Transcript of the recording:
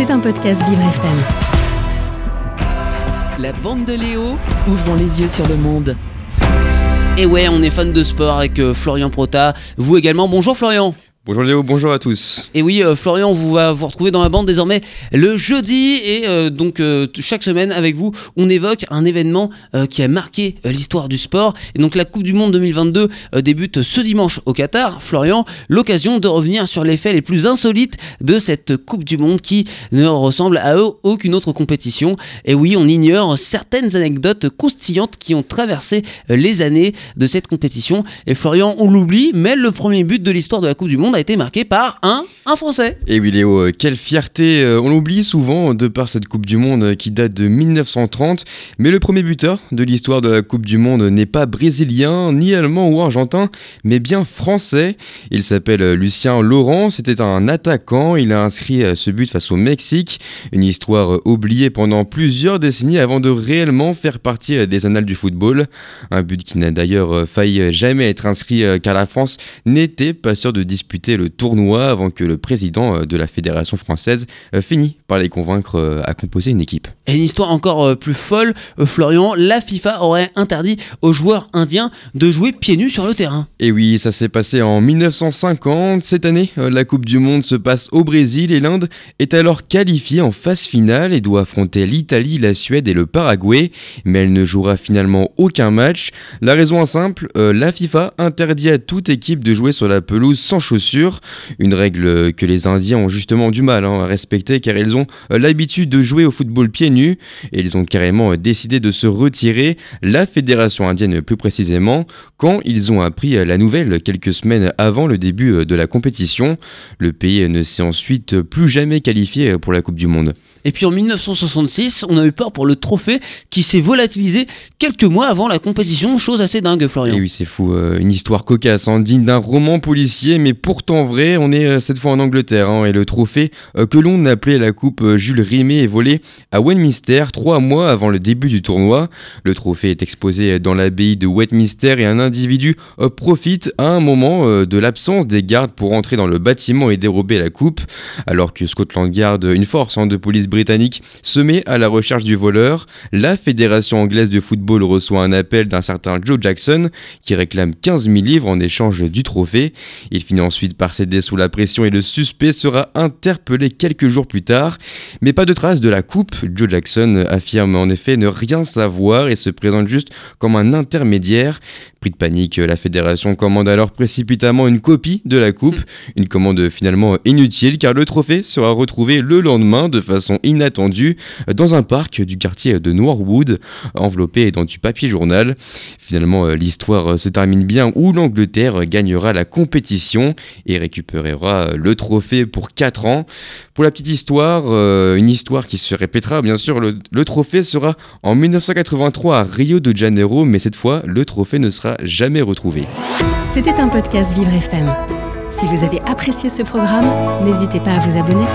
C'est un podcast Vivre FM. La bande de Léo, ouvrons les yeux sur le monde. Et ouais, on est fan de sport avec euh, Florian Prota. Vous également. Bonjour Florian. Bonjour Léo, bonjour à tous. Et oui, euh, Florian, vous va vous retrouver dans la bande désormais le jeudi et euh, donc euh, chaque semaine avec vous, on évoque un événement qui a marqué l'histoire du sport. Et donc la Coupe du Monde 2022 euh, débute ce dimanche au Qatar. Florian, l'occasion de revenir sur les faits les plus insolites de cette Coupe du Monde qui ne ressemble à aucune autre compétition. Et oui, on ignore certaines anecdotes croustillantes qui ont traversé les années de cette compétition. Et Florian, on l'oublie, mais le premier but de l'histoire de la Coupe du Monde a été marqué par un, un Français. Et oui Léo, euh, quelle fierté, euh, on l'oublie souvent de par cette Coupe du Monde euh, qui date de 1930, mais le premier buteur de l'histoire de la Coupe du Monde n'est pas brésilien, ni allemand ou argentin, mais bien français. Il s'appelle euh, Lucien Laurent, c'était un attaquant, il a inscrit euh, ce but face au Mexique, une histoire euh, oubliée pendant plusieurs décennies avant de réellement faire partie euh, des annales du football. Un but qui n'a d'ailleurs euh, failli euh, jamais être inscrit euh, car la France n'était pas sûre de disputer le tournoi avant que le président euh, de la fédération française euh, finisse par les convaincre euh, à composer une équipe. Et une histoire encore plus folle, Florian, la FIFA aurait interdit aux joueurs indiens de jouer pieds nus sur le terrain. Et oui, ça s'est passé en 1950. Cette année, la Coupe du Monde se passe au Brésil et l'Inde est alors qualifiée en phase finale et doit affronter l'Italie, la Suède et le Paraguay. Mais elle ne jouera finalement aucun match. La raison est simple, la FIFA interdit à toute équipe de jouer sur la pelouse sans chaussures. Une règle que les Indiens ont justement du mal hein, à respecter car ils ont euh, l'habitude de jouer au football pieds nus et ils ont carrément euh, décidé de se retirer, la fédération indienne plus précisément, quand ils ont appris euh, la nouvelle quelques semaines avant le début de la compétition. Le pays ne s'est ensuite plus jamais qualifié pour la Coupe du Monde. Et puis en 1966, on a eu peur pour le trophée qui s'est volatilisé quelques mois avant la compétition, chose assez dingue, Florian. Et oui, c'est fou, une histoire cocasse, hein, digne d'un roman policier, mais pourtant vrai. On est euh, cette fois en Angleterre, hein, et le trophée euh, que l'on appelait la coupe euh, Jules Rimet est volé à Westminster trois mois avant le début du tournoi. Le trophée est exposé dans l'abbaye de Westminster et un individu profite à un moment de l'absence des gardes pour entrer dans le bâtiment et dérober la coupe, alors que Scotland Yard, une force hein, de police britannique, se met à la recherche du voleur. La fédération anglaise de football reçoit un appel d'un certain Joe Jackson qui réclame 15 000 livres en échange du trophée. Il finit ensuite par céder sous la pression et le suspect sera interpellé quelques jours plus tard. Mais pas de trace de la coupe. Joe Jackson affirme en effet ne rien savoir et se présente juste comme un intermédiaire. Pris de panique, la fédération commande alors précipitamment une copie de la coupe. Une commande finalement inutile car le trophée sera retrouvé le lendemain de façon inattendue dans un parc du quartier de Norwood, enveloppé dans du papier journal. Finalement, l'histoire se termine bien où l'Angleterre gagnera la compétition et récupérera euh, le trophée pour 4 ans. Pour la petite histoire, euh, une histoire qui se répétera, bien sûr, le, le trophée sera en 1983 à Rio de Janeiro, mais cette fois, le trophée ne sera jamais retrouvé. C'était un podcast Vivre FM. Si vous avez apprécié ce programme, n'hésitez pas à vous abonner.